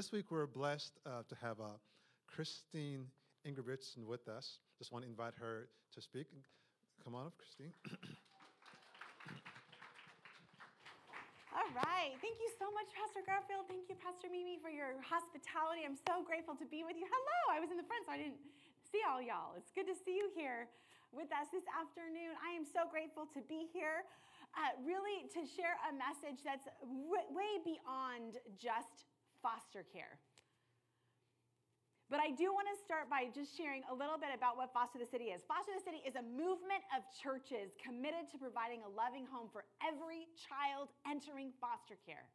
This week we're blessed uh, to have uh, Christine Ingebretson with us. Just want to invite her to speak. Come on up, Christine. All right. Thank you so much, Pastor Garfield. Thank you, Pastor Mimi, for your hospitality. I'm so grateful to be with you. Hello. I was in the front, so I didn't see all y'all. It's good to see you here with us this afternoon. I am so grateful to be here, uh, really to share a message that's w- way beyond just foster care. But I do want to start by just sharing a little bit about what Foster the City is. Foster the City is a movement of churches committed to providing a loving home for every child entering foster care.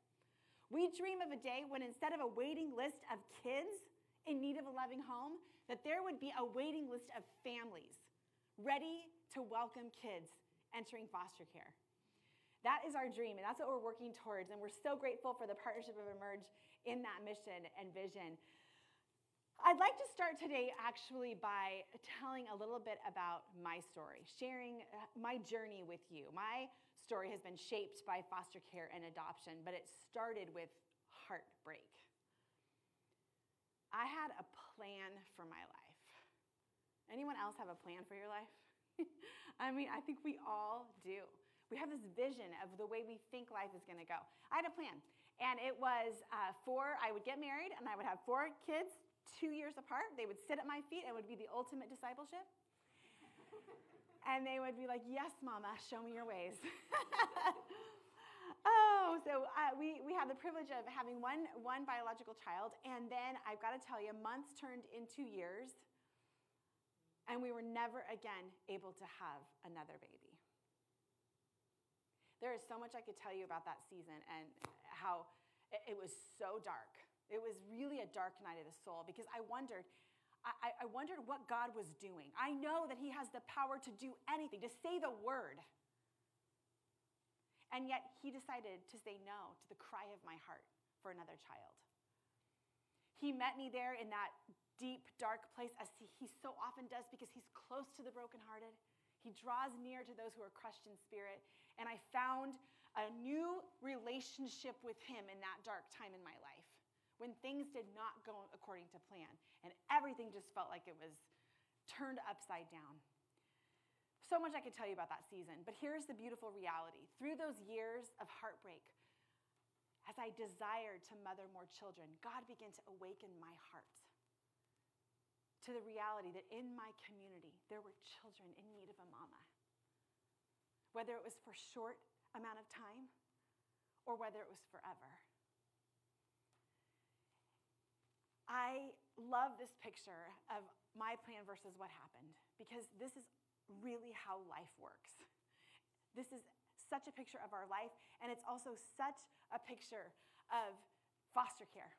We dream of a day when instead of a waiting list of kids in need of a loving home, that there would be a waiting list of families ready to welcome kids entering foster care. That is our dream, and that's what we're working towards. And we're so grateful for the partnership of Emerge in that mission and vision. I'd like to start today actually by telling a little bit about my story, sharing uh, my journey with you. My story has been shaped by foster care and adoption, but it started with heartbreak. I had a plan for my life. Anyone else have a plan for your life? I mean, I think we all do. We have this vision of the way we think life is going to go. I had a plan, and it was uh, four, I would get married, and I would have four kids, two years apart. They would sit at my feet and it would be the ultimate discipleship. and they would be like, Yes, Mama, show me your ways. oh, so uh, we, we have the privilege of having one, one biological child. And then I've got to tell you, months turned into years. And we were never again able to have another baby. There is so much I could tell you about that season and how it was so dark it was really a dark night of the soul because I wondered, I, I, wondered what God was doing. I know that He has the power to do anything, to say the word. And yet He decided to say no to the cry of my heart for another child. He met me there in that deep, dark place, as He so often does because He's close to the brokenhearted. He draws near to those who are crushed in spirit. And I found a new relationship with Him in that dark time in my life when things did not go according to plan and everything just felt like it was turned upside down. So much I could tell you about that season, but here's the beautiful reality. Through those years of heartbreak, as I desired to mother more children, God began to awaken my heart to the reality that in my community there were children in need of a mama. Whether it was for short amount of time or whether it was forever. I love this picture of my plan versus what happened because this is really how life works. This is such a picture of our life, and it's also such a picture of foster care.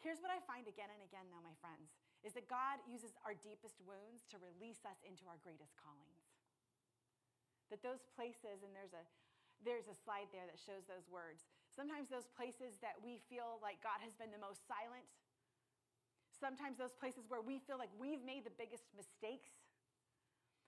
Here's what I find again and again, though, my friends, is that God uses our deepest wounds to release us into our greatest callings. That those places, and there's a there's a slide there that shows those words. Sometimes those places that we feel like God has been the most silent, Sometimes those places where we feel like we've made the biggest mistakes.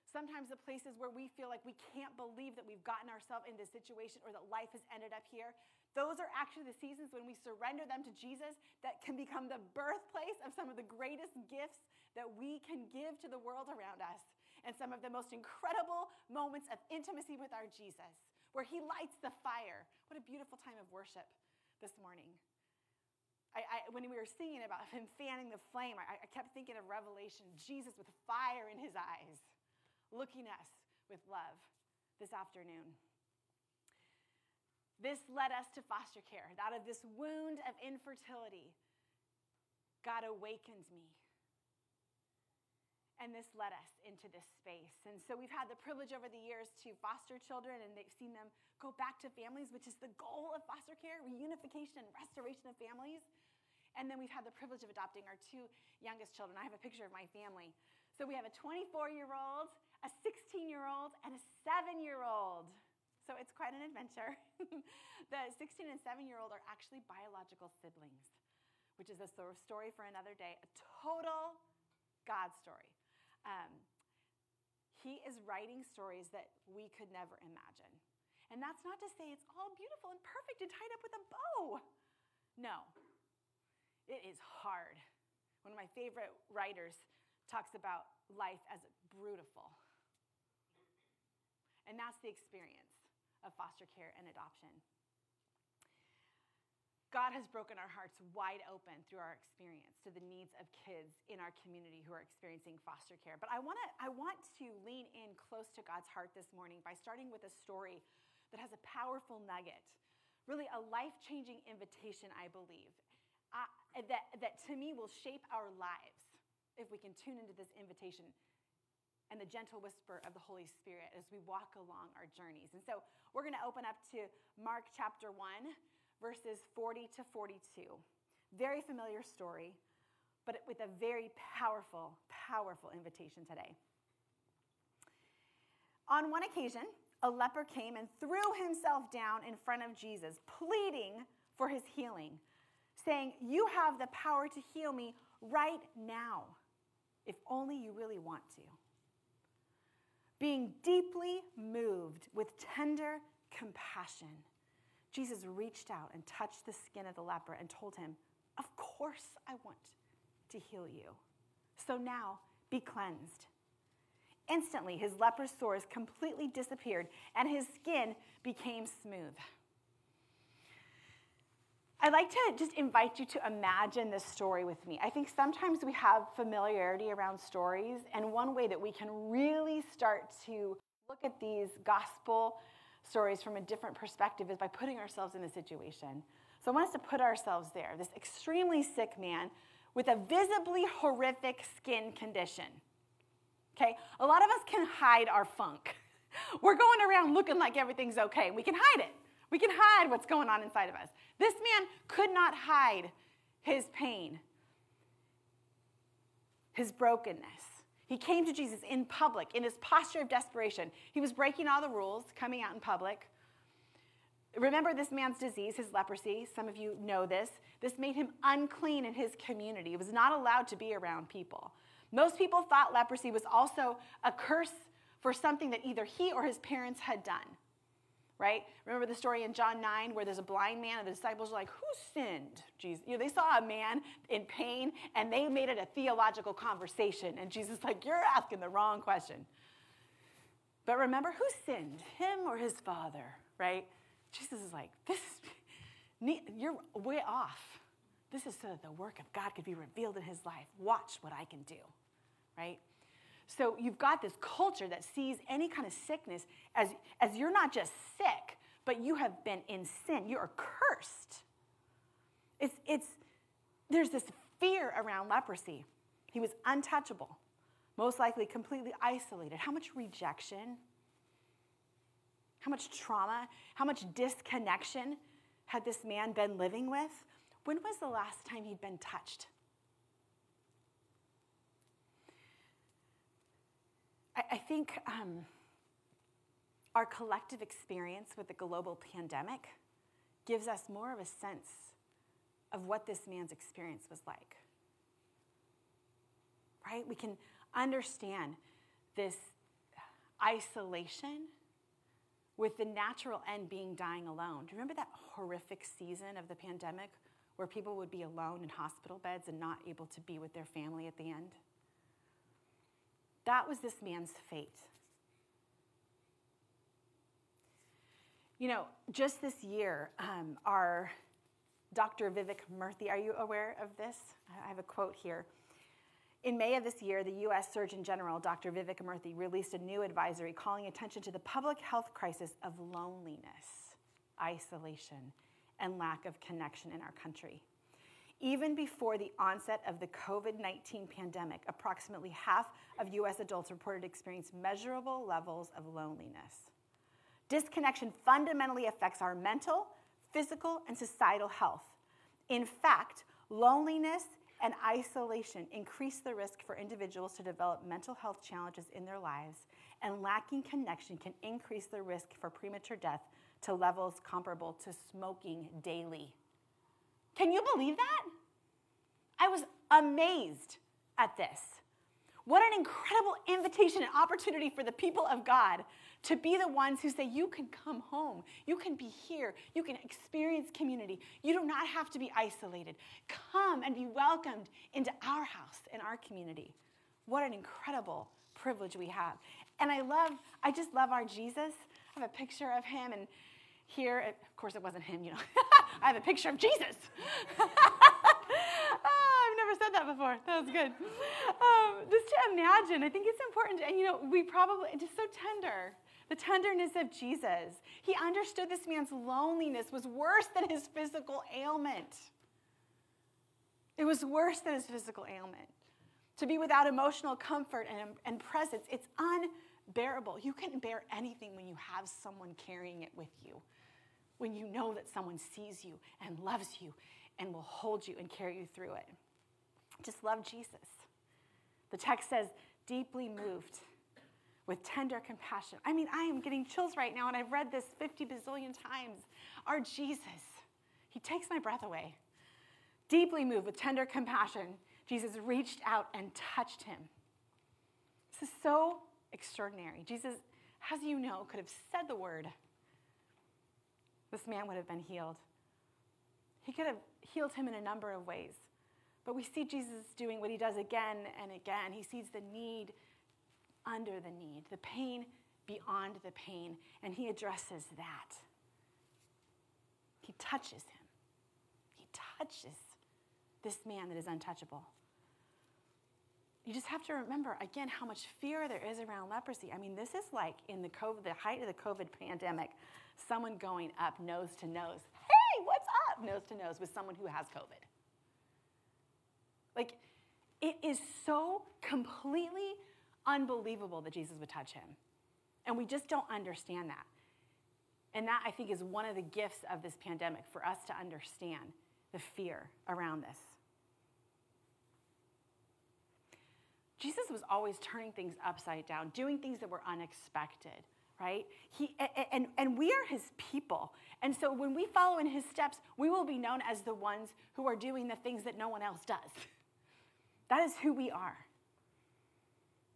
Sometimes the places where we feel like we can't believe that we've gotten ourselves in this situation or that life has ended up here. Those are actually the seasons when we surrender them to Jesus that can become the birthplace of some of the greatest gifts that we can give to the world around us and some of the most incredible moments of intimacy with our Jesus, where He lights the fire. What a beautiful time of worship this morning. I, I, when we were singing about him fanning the flame, I, I kept thinking of Revelation Jesus with fire in his eyes, looking us with love this afternoon. This led us to foster care. Out of this wound of infertility, God awakened me. And this led us into this space. And so we've had the privilege over the years to foster children, and they've seen them go back to families, which is the goal of foster care reunification and restoration of families. And then we've had the privilege of adopting our two youngest children. I have a picture of my family. So we have a 24 year old, a 16 year old, and a seven year old. So it's quite an adventure. the 16 and 7 year old are actually biological siblings, which is a story for another day, a total God story. Um, he is writing stories that we could never imagine. And that's not to say it's all beautiful and perfect and tied up with a bow. No. it is hard. One of my favorite writers talks about life as brutal. And that's the experience of foster care and adoption. God has broken our hearts wide open through our experience to the needs of kids in our community who are experiencing foster care. But I, wanna, I want to lean in close to God's heart this morning by starting with a story that has a powerful nugget, really a life changing invitation, I believe, uh, that, that to me will shape our lives if we can tune into this invitation and the gentle whisper of the Holy Spirit as we walk along our journeys. And so we're going to open up to Mark chapter 1, verses 40 to 42. Very familiar story, but with a very powerful, powerful invitation today. On one occasion, a leper came and threw himself down in front of Jesus, pleading for his healing, saying, You have the power to heal me right now, if only you really want to. Being deeply moved with tender compassion, Jesus reached out and touched the skin of the leper and told him, Of course, I want to heal you. So now be cleansed. Instantly, his leper sores completely disappeared and his skin became smooth. I'd like to just invite you to imagine this story with me. I think sometimes we have familiarity around stories, and one way that we can really start to look at these gospel stories from a different perspective is by putting ourselves in the situation. So I want us to put ourselves there this extremely sick man with a visibly horrific skin condition. Okay? A lot of us can hide our funk. We're going around looking like everything's okay. We can hide it. We can hide what's going on inside of us. This man could not hide his pain, his brokenness. He came to Jesus in public, in his posture of desperation. He was breaking all the rules, coming out in public. Remember this man's disease, his leprosy. Some of you know this. This made him unclean in his community. He was not allowed to be around people. Most people thought leprosy was also a curse for something that either he or his parents had done right? Remember the story in John 9 where there's a blind man and the disciples are like, Who sinned? Jesus. You know, they saw a man in pain and they made it a theological conversation. And Jesus is like, You're asking the wrong question. But remember, who sinned, him or his father, right? Jesus is like, This is, you're way off. This is so that the work of God could be revealed in his life. Watch what I can do, right? So you've got this culture that sees any kind of sickness as, as you're not just sick, but you have been in sin. You are cursed. It's, it's, there's this fear around leprosy. He was untouchable, most likely completely isolated. How much rejection? How much trauma? How much disconnection had this man been living with? When was the last time he'd been touched? I, I think um, our collective experience with the global pandemic gives us more of a sense of what this man's experience was like. Right? We can understand this isolation with the natural end being dying alone. Do you remember that horrific season of the pandemic where people would be alone in hospital beds and not able to be with their family at the end? That was this man's fate. You know, just this year, um, our Dr. Vivek Murthy, are you aware of this? I have a quote here. In May of this year, the US Surgeon General, Dr. Vivek Murthy, released a new advisory calling attention to the public health crisis of loneliness, isolation, and lack of connection in our country. Even before the onset of the COVID 19 pandemic, approximately half of US adults reported experiencing measurable levels of loneliness. Disconnection fundamentally affects our mental, physical, and societal health. In fact, loneliness and isolation increase the risk for individuals to develop mental health challenges in their lives, and lacking connection can increase the risk for premature death to levels comparable to smoking daily. Can you believe that? I was amazed at this. What an incredible invitation and opportunity for the people of God to be the ones who say, You can come home. You can be here. You can experience community. You do not have to be isolated. Come and be welcomed into our house and our community. What an incredible privilege we have. And I love, I just love our Jesus. I have a picture of him, and here, of course, it wasn't him, you know. I have a picture of Jesus. Oh, I've never said that before. That was good. Um, just to imagine, I think it's important. And, you know, we probably, just so tender. The tenderness of Jesus. He understood this man's loneliness was worse than his physical ailment. It was worse than his physical ailment. To be without emotional comfort and, and presence, it's unbearable. You can bear anything when you have someone carrying it with you, when you know that someone sees you and loves you and will hold you and carry you through it. Just love Jesus. The text says, deeply moved with tender compassion. I mean, I am getting chills right now, and I've read this 50 bazillion times. Our Jesus, he takes my breath away. Deeply moved with tender compassion, Jesus reached out and touched him. This is so extraordinary. Jesus, as you know, could have said the word. This man would have been healed. He could have healed him in a number of ways. But we see Jesus doing what he does again and again. He sees the need under the need, the pain beyond the pain, and he addresses that. He touches him. He touches this man that is untouchable. You just have to remember again how much fear there is around leprosy. I mean, this is like in the COVID, the height of the COVID pandemic, someone going up nose to nose. Hey, what's up? Nose to nose with someone who has COVID. Like, it is so completely unbelievable that Jesus would touch him. And we just don't understand that. And that, I think, is one of the gifts of this pandemic for us to understand the fear around this. Jesus was always turning things upside down, doing things that were unexpected, right? He, and, and we are his people. And so when we follow in his steps, we will be known as the ones who are doing the things that no one else does. That is who we are.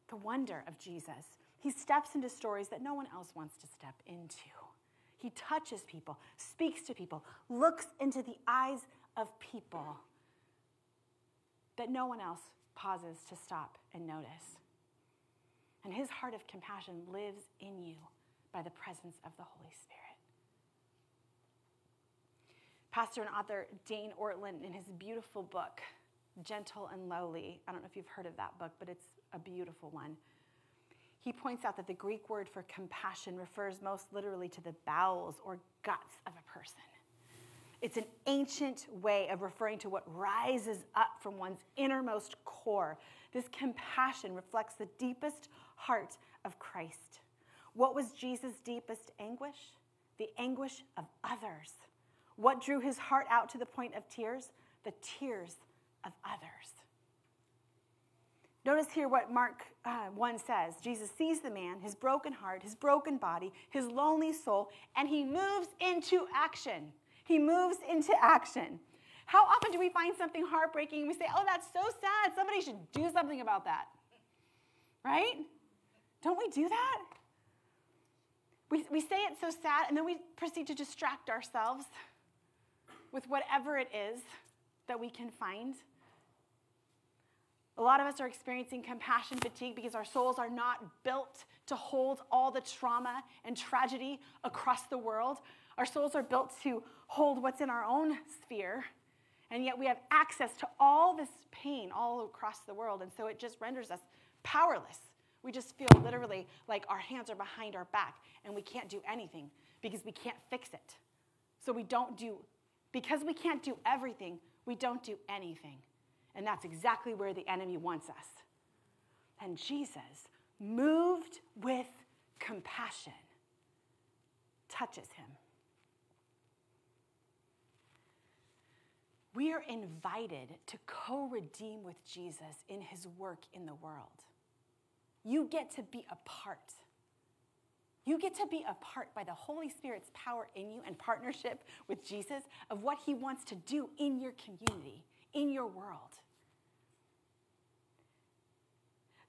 The wonder of Jesus. He steps into stories that no one else wants to step into. He touches people, speaks to people, looks into the eyes of people that no one else pauses to stop and notice. And his heart of compassion lives in you by the presence of the Holy Spirit. Pastor and author Dane Ortlund, in his beautiful book, Gentle and Lowly. I don't know if you've heard of that book, but it's a beautiful one. He points out that the Greek word for compassion refers most literally to the bowels or guts of a person. It's an ancient way of referring to what rises up from one's innermost core. This compassion reflects the deepest heart of Christ. What was Jesus' deepest anguish? The anguish of others. What drew his heart out to the point of tears? The tears of others. Notice here what Mark uh, 1 says Jesus sees the man, his broken heart, his broken body, his lonely soul, and he moves into action. He moves into action. How often do we find something heartbreaking and we say, oh, that's so sad. Somebody should do something about that? Right? Don't we do that? We, we say it's so sad and then we proceed to distract ourselves with whatever it is that we can find. A lot of us are experiencing compassion fatigue because our souls are not built to hold all the trauma and tragedy across the world. Our souls are built to hold what's in our own sphere, and yet we have access to all this pain all across the world, and so it just renders us powerless. We just feel literally like our hands are behind our back and we can't do anything because we can't fix it. So we don't do, because we can't do everything, we don't do anything. And that's exactly where the enemy wants us. And Jesus, moved with compassion, touches him. We are invited to co redeem with Jesus in his work in the world. You get to be a part. You get to be a part by the Holy Spirit's power in you and partnership with Jesus of what he wants to do in your community, in your world.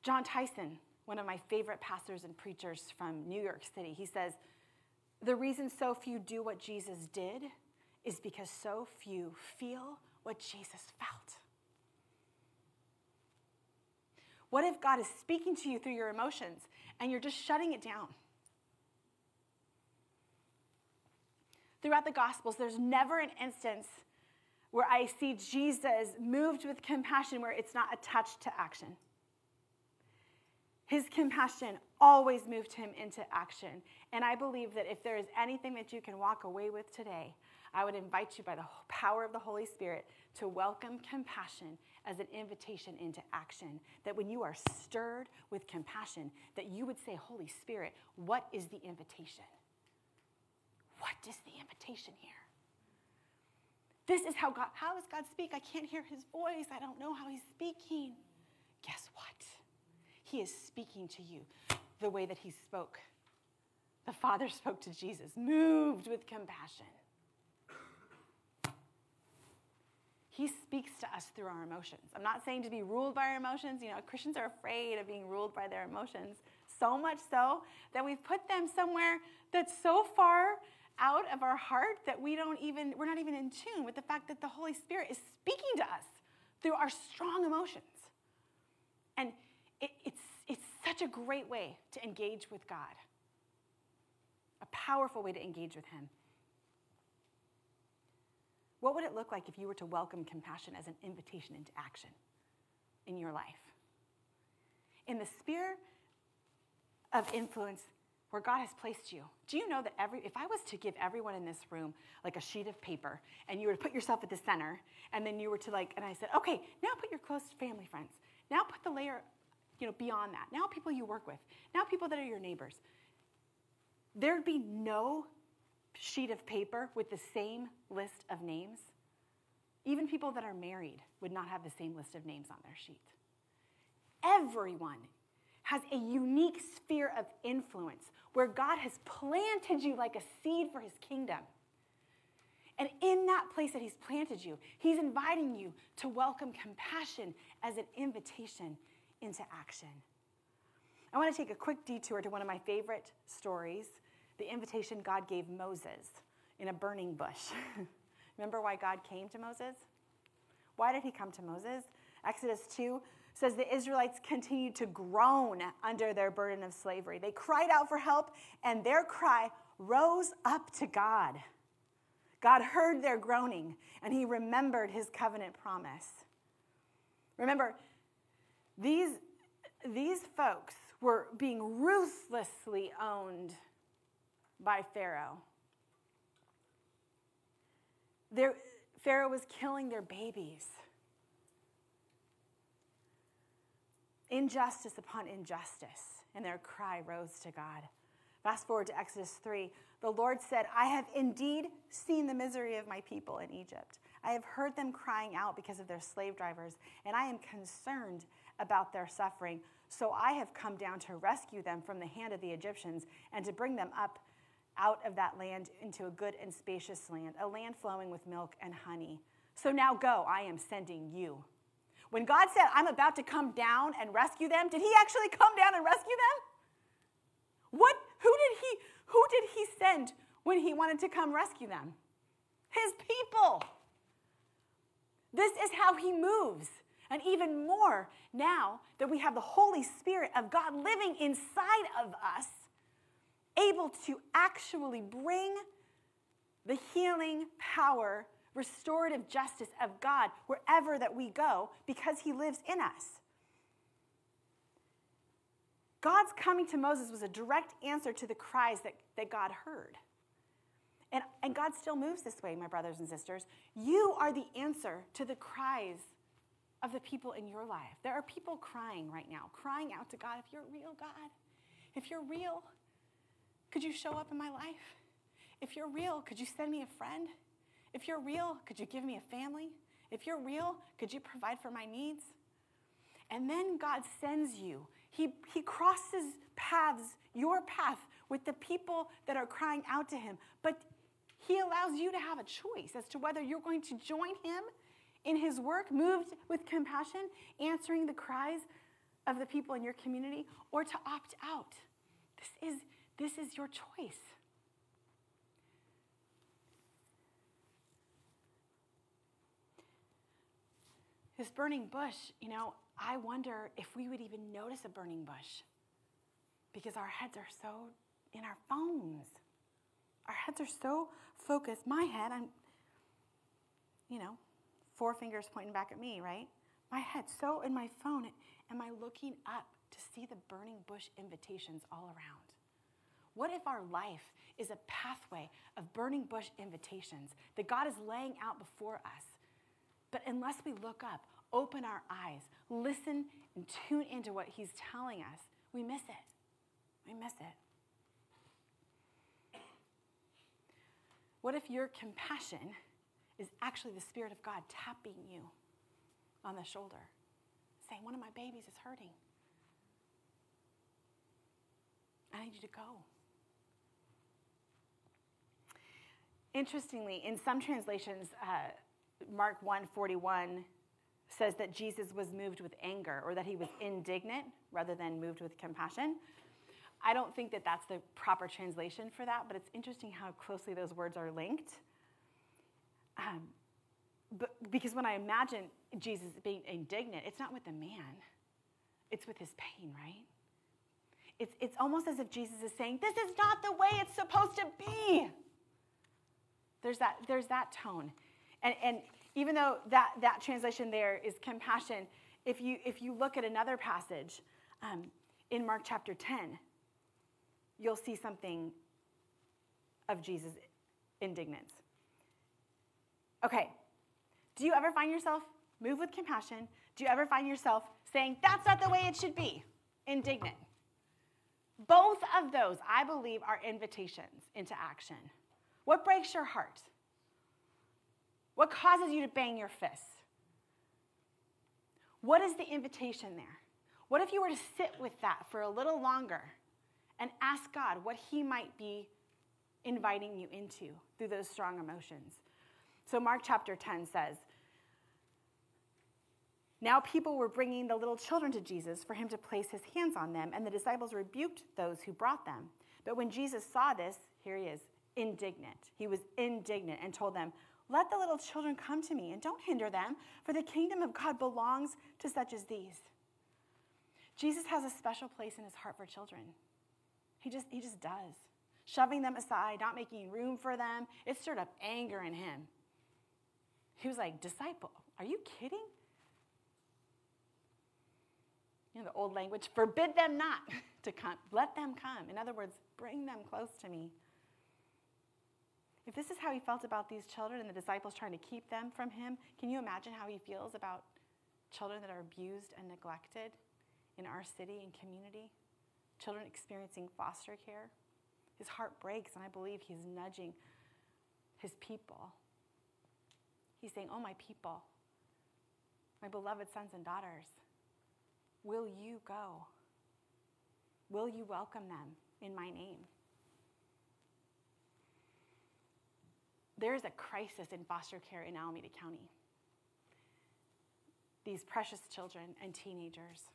Jon Tyson, one of my favorite pastors and preachers from New York City, he says, The reason so few do what Jesus did is because so few feel what Jesus felt. What if God is speaking to you through your emotions and you're just shutting it down? Throughout the Gospels, there's never an instance where I see Jesus moved with compassion where it's not attached to action. His compassion always moved him into action. And I believe that if there is anything that you can walk away with today, I would invite you by the power of the Holy Spirit to welcome compassion as an invitation into action. That when you are stirred with compassion, that you would say, Holy Spirit, what is the invitation? What is the invitation here? This is how God, how does God speak? I can't hear his voice. I don't know how he's speaking. Guess what? He is speaking to you the way that he spoke. The Father spoke to Jesus, moved with compassion. He speaks to us through our emotions. I'm not saying to be ruled by our emotions. You know, Christians are afraid of being ruled by their emotions, so much so that we've put them somewhere that's so far out of our heart that we don't even we're not even in tune with the fact that the Holy Spirit is speaking to us through our strong emotions. And it, it's, it's such a great way to engage with God, a powerful way to engage with Him. What would it look like if you were to welcome compassion as an invitation into action in your life? In the sphere of influence where God has placed you, do you know that every, if I was to give everyone in this room like a sheet of paper and you were to put yourself at the center and then you were to like, and I said, okay, now put your close family friends. Now put the layer you know, beyond that. Now people you work with. Now people that are your neighbors. There'd be no sheet of paper with the same list of names. Even people that are married would not have the same list of names on their sheet. Everyone has a unique sphere of influence where God has planted you like a seed for his kingdom. And in that place that he's planted you, he's inviting you to welcome compassion as an invitation into action. I want to take a quick detour to one of my favorite stories the invitation God gave Moses in a burning bush. Remember why God came to Moses? Why did he come to Moses? Exodus 2 says the Israelites continued to groan under their burden of slavery. They cried out for help, and their cry rose up to God. God heard their groaning, and he remembered his covenant promise. Remember, these, these folks were being ruthlessly owned by Pharaoh. Their, Pharaoh was killing their babies. Injustice upon injustice, and their cry rose to God. Fast forward to Exodus 3. The Lord said, I have indeed seen the misery of my people in Egypt. I have heard them crying out because of their slave drivers, and I am concerned about their suffering. So I have come down to rescue them from the hand of the Egyptians and to bring them up out of that land into a good and spacious land, a land flowing with milk and honey. So now go, I am sending you. When God said, I'm about to come down and rescue them, did he actually come down and rescue them? What who did he who did he send when he wanted to come rescue them? His people. This is how he moves. And even more now that we have the Holy Spirit of God living inside of us, able to actually bring the healing power, restorative justice of God wherever that we go because he lives in us. God's coming to Moses was a direct answer to the cries that, that God heard. And, and God still moves this way, my brothers and sisters. You are the answer to the cries of the people in your life. There are people crying right now, crying out to God, if you're real, God, if you're real, could you show up in my life? If you're real, could you send me a friend? If you're real, could you give me a family? If you're real, could you provide for my needs? And then God sends you. He, he crosses paths, your path, with the people that are crying out to Him. But He allows you to have a choice as to whether you're going to join Him in his work, moved with compassion, answering the cries of the people in your community or to opt out. This is, this is your choice. This burning bush, you know, I wonder if we would even notice a burning bush because our heads are so in our phones. Our heads are so focused. My head, I'm, you know, four fingers pointing back at me, right? My head so in my phone. Am I looking up to see the burning bush invitations all around? What if our life is a pathway of burning bush invitations that God is laying out before us? But unless we look up, open our eyes, listen, and tune into what He's telling us, we miss it. We miss it. What if your compassion is actually the Spirit of God tapping you on the shoulder, saying, One of my babies is hurting. I need you to go. Interestingly, in some translations, uh, Mark 141 says that Jesus was moved with anger or that he was indignant rather than moved with compassion. I don't think that that's the proper translation for that, but it's interesting how closely those words are linked. Um, but because when I imagine Jesus being indignant, it's not with the man, it's with his pain, right? It's, it's almost as if Jesus is saying, This is not the way it's supposed to be. There's that, there's that tone. And, and even though that, that translation there is compassion, if you, if you look at another passage um, in Mark chapter 10, you'll see something of Jesus' indignance. Okay, do you ever find yourself moved with compassion? Do you ever find yourself saying, that's not the way it should be? Indignant. Both of those, I believe, are invitations into action. What breaks your heart? What causes you to bang your fists? What is the invitation there? What if you were to sit with that for a little longer and ask God what He might be inviting you into through those strong emotions? So, Mark chapter 10 says, Now people were bringing the little children to Jesus for him to place his hands on them, and the disciples rebuked those who brought them. But when Jesus saw this, here he is, indignant. He was indignant and told them, Let the little children come to me, and don't hinder them, for the kingdom of God belongs to such as these. Jesus has a special place in his heart for children. He just, he just does. Shoving them aside, not making room for them, it stirred up anger in him. He was like, Disciple, are you kidding? You know, the old language, forbid them not to come. Let them come. In other words, bring them close to me. If this is how he felt about these children and the disciples trying to keep them from him, can you imagine how he feels about children that are abused and neglected in our city and community? Children experiencing foster care? His heart breaks, and I believe he's nudging his people. He's saying, Oh, my people, my beloved sons and daughters, will you go? Will you welcome them in my name? There is a crisis in foster care in Alameda County. These precious children and teenagers.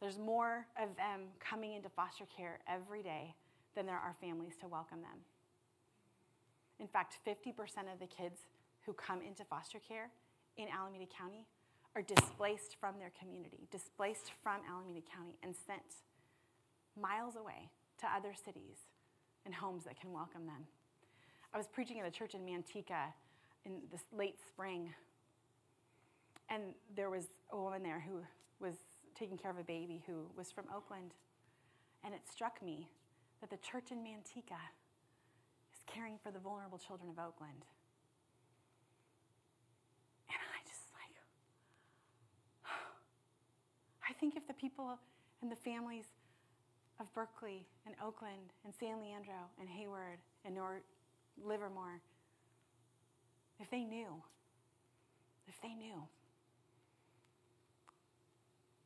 There's more of them coming into foster care every day than there are families to welcome them. In fact, 50% of the kids who come into foster care in Alameda County are displaced from their community, displaced from Alameda County, and sent miles away to other cities and homes that can welcome them. I was preaching at a church in Manteca in this late spring, and there was a woman there who was taking care of a baby who was from Oakland. And it struck me that the church in Manteca is caring for the vulnerable children of Oakland. And I just like, I think if the people and the families of Berkeley and Oakland and San Leandro and Hayward and North Livermore, if they knew, if they knew,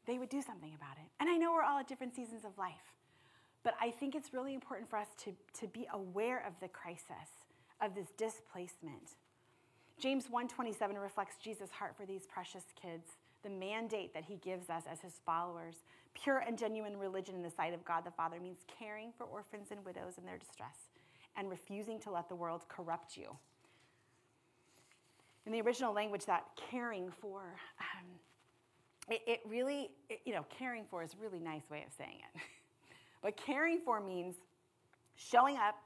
they would do something about it. And I know we're all at different seasons of life, but I think it's really important for us to, to be aware of the crisis, of this displacement. James 1:27 reflects Jesus' heart for these precious kids, the mandate that he gives us as his followers. Pure and genuine religion in the sight of God the Father means caring for orphans and widows in their distress and refusing to let the world corrupt you. In the original language, that caring for, um, it, it, really, it, you know, caring for is a really nice way of saying it. but caring for means showing up,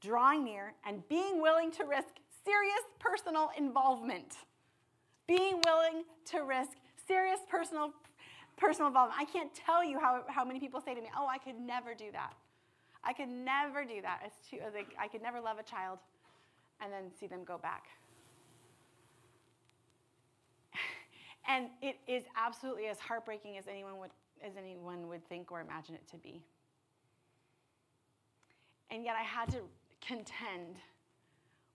drawing near, and being willing to risk serious personal involvement. Being willing to risk serious personal, personal involvement. I can't tell you how, how many people say to me, Oh, I could never do that. I could never do that. It's too, like, I could never love a child and then see them go back. and it is absolutely as heartbreaking as anyone would, as anyone would think or imagine it to be. And yet I had to contend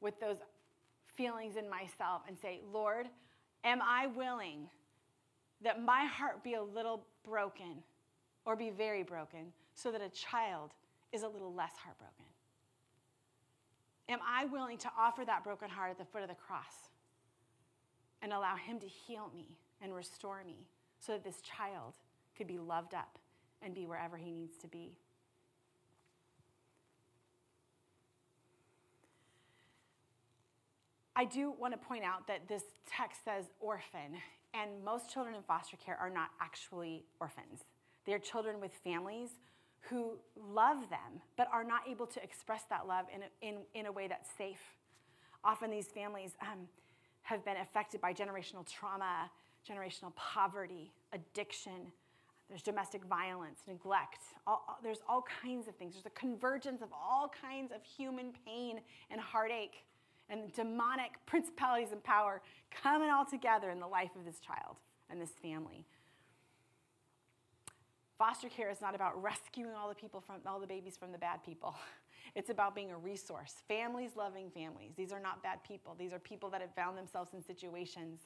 with those feelings in myself and say, Lord, am I willing that my heart be a little broken or be very broken so that a child is a little less heartbroken? Am I willing to offer that broken heart at the foot of the cross and allow Him to heal me and restore me so that this child could be loved up and be wherever he needs to be? I do want to point out that this text says orphan, and most children in foster care are not actually orphans. They are children with families who love them, but are not able to express that love in a, in, in a way that's safe. Often these families um, have been affected by generational trauma, generational poverty, addiction. There's domestic violence, neglect. All, there's all kinds of things. There's a convergence of all kinds of human pain and heartache and demonic principalities and power coming all together in the life of this child and this family. Foster care is not about rescuing all the people from all the babies from the bad people. It's about being a resource. Families loving families. These are not bad people. These are people that have found themselves in situations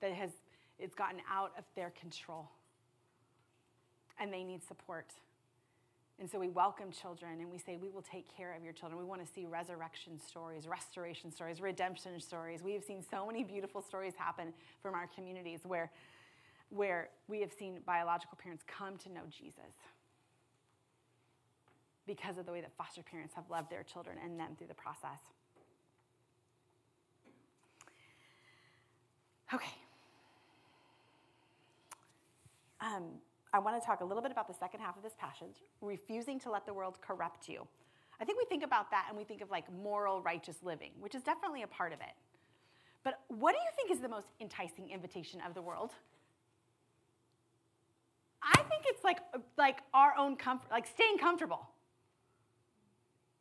that has it's gotten out of their control. And they need support. And so we welcome children and we say, We will take care of your children. We want to see resurrection stories, restoration stories, redemption stories. We have seen so many beautiful stories happen from our communities where, where we have seen biological parents come to know Jesus because of the way that foster parents have loved their children and them through the process. Okay. Um, I want to talk a little bit about the second half of this passage, refusing to let the world corrupt you. I think we think about that and we think of like moral, righteous living, which is definitely a part of it. But what do you think is the most enticing invitation of the world? I think it's like like our own comfort, like staying comfortable.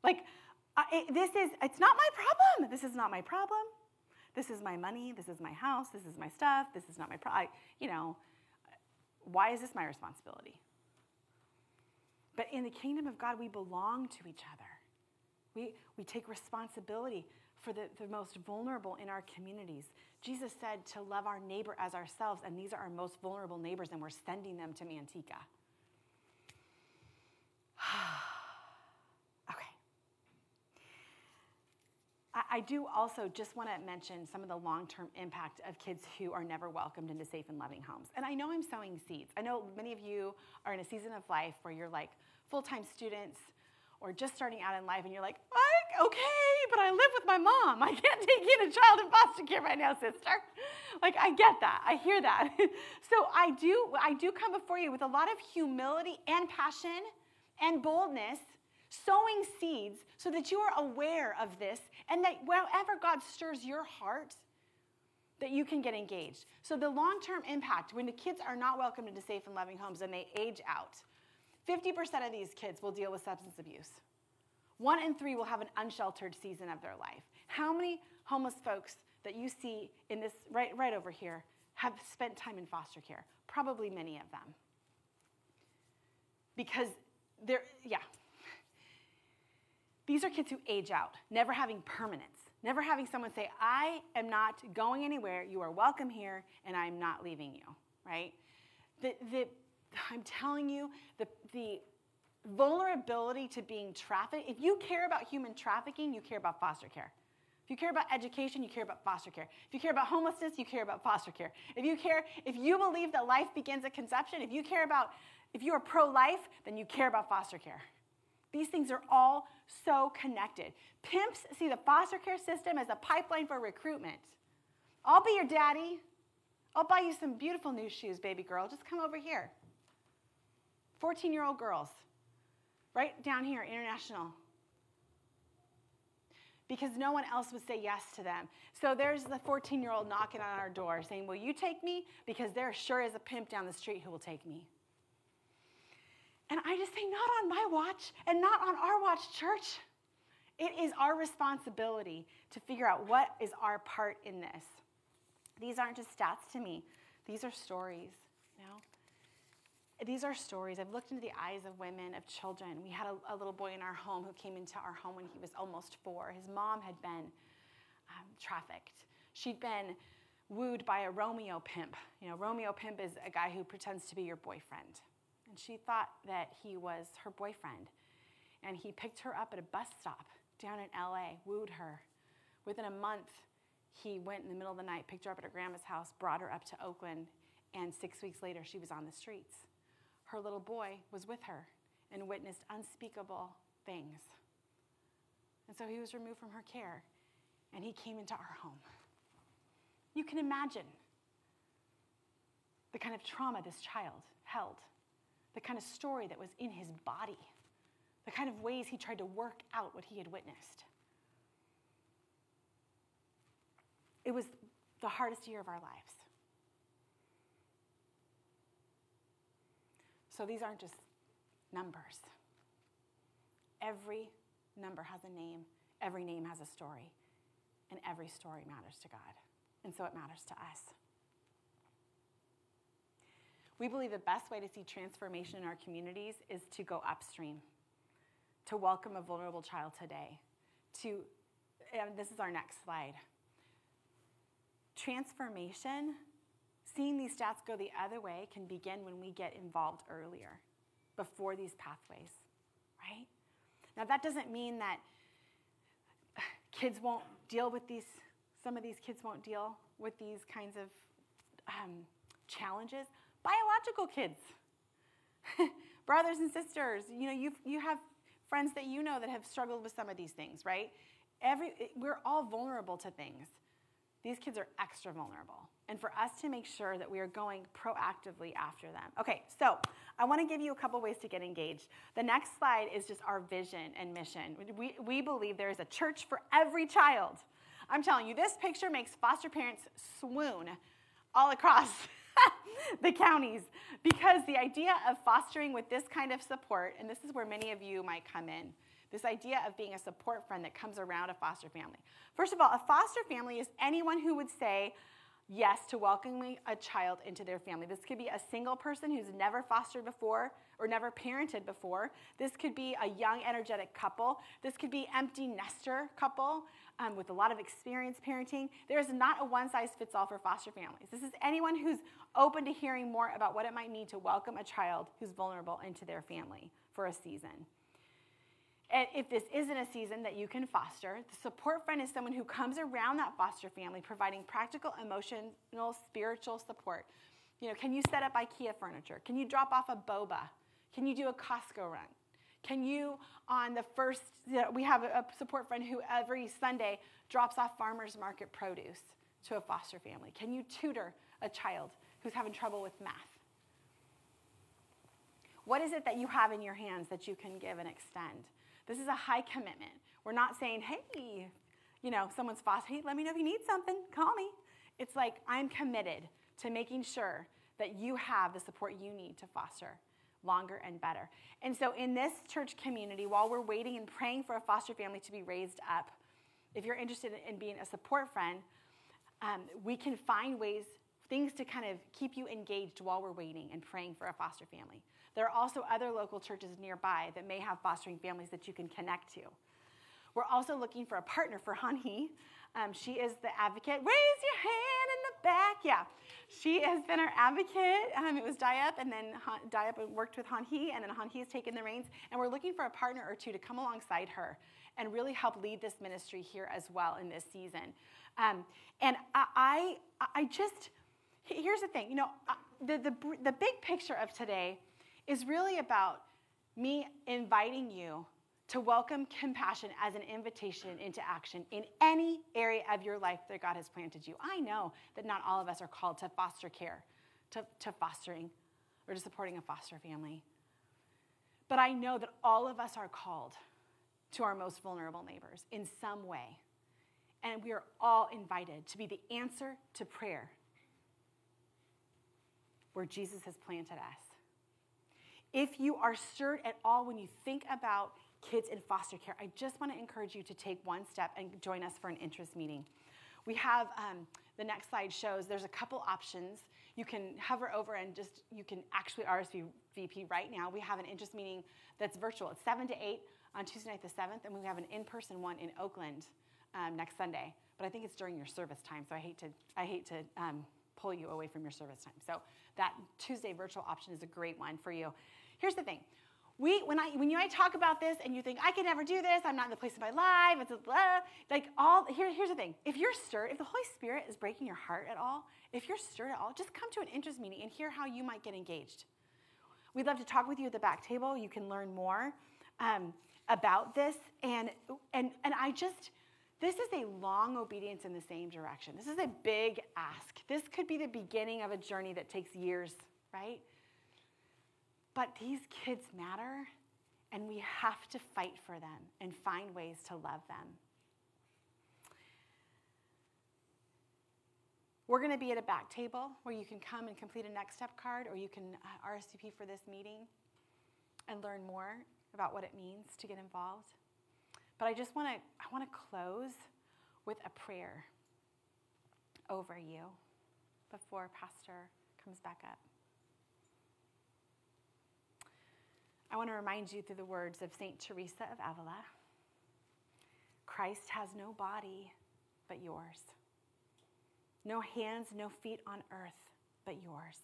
Like uh, it, this is it's not my problem. This is not my problem. This is my money. This is my house. This is my stuff. This is not my problem. You know, why is this my responsibility? But in the kingdom of God, we belong to each other. We, we take responsibility for the, the most vulnerable in our communities. Jesus said to love our neighbor as ourselves, and these are our most vulnerable neighbors, and we're sending them to Manteca. Okay. I do also just want to mention some of the long term impact of kids who are never welcomed into safe and loving homes. And I know I'm sowing seeds. I know many of you are in a season of life where you're like full time students or just starting out in life and you're like, okay, but I live with my mom. I can't take in a child in foster care right now, sister. Like I get that. I hear that. so I do I do come before you with a lot of humility and passion and boldness sowing seeds so that you are aware of this and that wherever God stirs your heart, that you can get engaged. So the long-term impact when the kids are not welcomed into safe and loving homes and they age out, 50% of these kids will deal with substance abuse. One in three will have an unsheltered season of their life. How many homeless folks that you see in this right, right over here have spent time in foster care? Probably many of them. Because they're, yeah, these are kids who age out, never having permanence, never having someone say, I am not going anywhere, you are welcome here, and I'm not leaving you, right? The, the, I'm telling you, the, the vulnerability to being trafficked, if you care about human trafficking, you care about foster care. If you care about education, you care about foster care. If you care about homelessness, you care about foster care. If you care, if you believe that life begins at conception, if you care about, if you are pro life, then you care about foster care. These things are all so connected. Pimps see the foster care system as a pipeline for recruitment. I'll be your daddy. I'll buy you some beautiful new shoes, baby girl. Just come over here. 14 year old girls, right down here, international because no one else would say yes to them. So there's the 14 year old knocking on our door saying, Will you take me? Because there sure is a pimp down the street who will take me. And I just say, Not on my watch and not on our watch, church. It is our responsibility to figure out what is our part in this. These aren't just stats to me, these are stories, you know? These are stories. I've looked into the eyes of women, of children. We had a, a, little boy in our home who came into our home when he was almost four. His mom had been um, trafficked. She'd been wooed by a Romeo pimp. You know, Romeo pimp is a guy who pretends to be your boyfriend. And she thought that he was her boyfriend. And he picked her up at a bus stop down in LA, wooed her. Within a month, he went in the middle of the night, picked her up at her grandma's house, brought her up to Oakland, and six weeks later, she was on the streets her little boy was with her and witnessed unspeakable things. And so he was removed from her care and he came into our home. You can imagine the kind of trauma this child held, the kind of story that was in his body, the kind of ways he tried to work out what he had witnessed. It was the hardest year of our lives. So these aren't just numbers. Every number has a name, every name has a story, and every story matters to God. And so it matters to us. We believe the best way to see transformation in our communities is to go upstream, to welcome a vulnerable child today, to, and this is our next slide. Transformation seeing these stats go the other way can begin when we get involved earlier, before these pathways, right? Now, that doesn't mean that kids won't deal with these, some of these kids won't deal with these kinds of um, challenges. Biological kids, brothers and sisters, you know, you you have friends that you know that have struggled with some of these things, right? Every, we're all vulnerable to things. These kids are extra vulnerable and for us to make sure that we are going proactively after them. Okay, so I want to give you a couple ways to get engaged. The next slide is just our vision and mission. We, we believe there is a church for every child. I'm telling you, this picture makes foster parents swoon all across the counties because the idea of fostering with this kind of support, and this is where many of you might come in. This idea of being a support friend that comes around a foster family. First of all, a foster family is anyone who would say, yes to welcoming a child into their family. This could be a single person who's never fostered before or never parented before. This could be a young, energetic couple. This could be empty nester couple um, with a lot of experience parenting. There is not a one size fits all for foster families. This is anyone who's open to hearing more about what it might mean to welcome a child who's vulnerable into their family for a season. If this isn't a season that you can foster, the support friend is someone who comes around that foster family providing practical, emotional, spiritual support. You know, can you set up IKEA furniture? Can you drop off a boba? Can you do a Costco run? Can you, on the first, we have a support friend who every Sunday drops off farmers market produce to a foster family. Can you tutor a child who's having trouble with math? What is it that you have in your hands that you can give and extend? This is a high commitment. We're not saying, hey, you know, someone's foster, hey, let me know if you need something, call me. It's like, I'm committed to making sure that you have the support you need to foster longer and better. And so, in this church community, while we're waiting and praying for a foster family to be raised up, if you're interested in being a support friend, um, we can find ways, things to kind of keep you engaged while we're waiting and praying for a foster family. There are also other local churches nearby that may have fostering families that you can connect to. We're also looking for a partner for Hanhi. Um, she is the advocate. Raise your hand in the back. Yeah. She has been our advocate. Um, it was Diep, and then Han, worked with Han Hee, and then Han Hee has taken the reins. And we're looking for a partner or two to come alongside her and really help lead this ministry here as well in this season. Um, and I, I, I just, here's the thing, you know, the, the, the big picture of today is really about me inviting you to welcome compassion as an invitation into action in any area of your life that God has planted you. I know that not all of us are called to foster care, to, to fostering, or to supporting a foster family. But I know that all of us are called to our most vulnerable neighbors in some way. And we are all invited to be the answer to prayer where Jesus has planted us. If you are stirred at all when you think about kids in foster care, I just want to encourage you to take one step and join us for an interest meeting. We have um, the next slide shows there's a couple options. You can hover over and just, you can actually RSVP right now. We have an interest meeting that's virtual. It's 7 to 8 on Tuesday night the 7th, and we have an in person one in Oakland um, next Sunday. But I think it's during your service time, so I hate to, I hate to um, pull you away from your service time. So that Tuesday virtual option is a great one for you. Here's the thing. We, when, I, when you I talk about this and you think, I can never do this, I'm not in the place of my life, it's blah, like all, here, here's the thing. If you're stirred, if the Holy Spirit is breaking your heart at all, if you're stirred at all, just come to an interest meeting and hear how you might get engaged. We'd love to talk with you at the back table. You can learn more um, about this. And, and, and I just, this is a long obedience in the same direction. This is a big ask. This could be the beginning of a journey that takes years, right? But these kids matter, and we have to fight for them and find ways to love them. We're going to be at a back table where you can come and complete a next step card, or you can uh, RSVP for this meeting and learn more about what it means to get involved. But I just want to I want to close with a prayer over you before Pastor comes back up. I want to remind you through the words of St. Teresa of Avila Christ has no body but yours, no hands, no feet on earth but yours.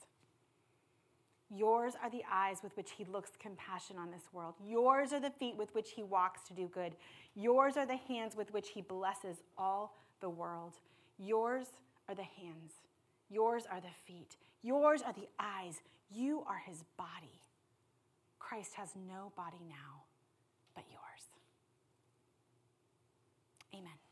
Yours are the eyes with which he looks compassion on this world. Yours are the feet with which he walks to do good. Yours are the hands with which he blesses all the world. Yours are the hands. Yours are the feet. Yours are the eyes. You are his body. Christ has no body now but yours. Amen.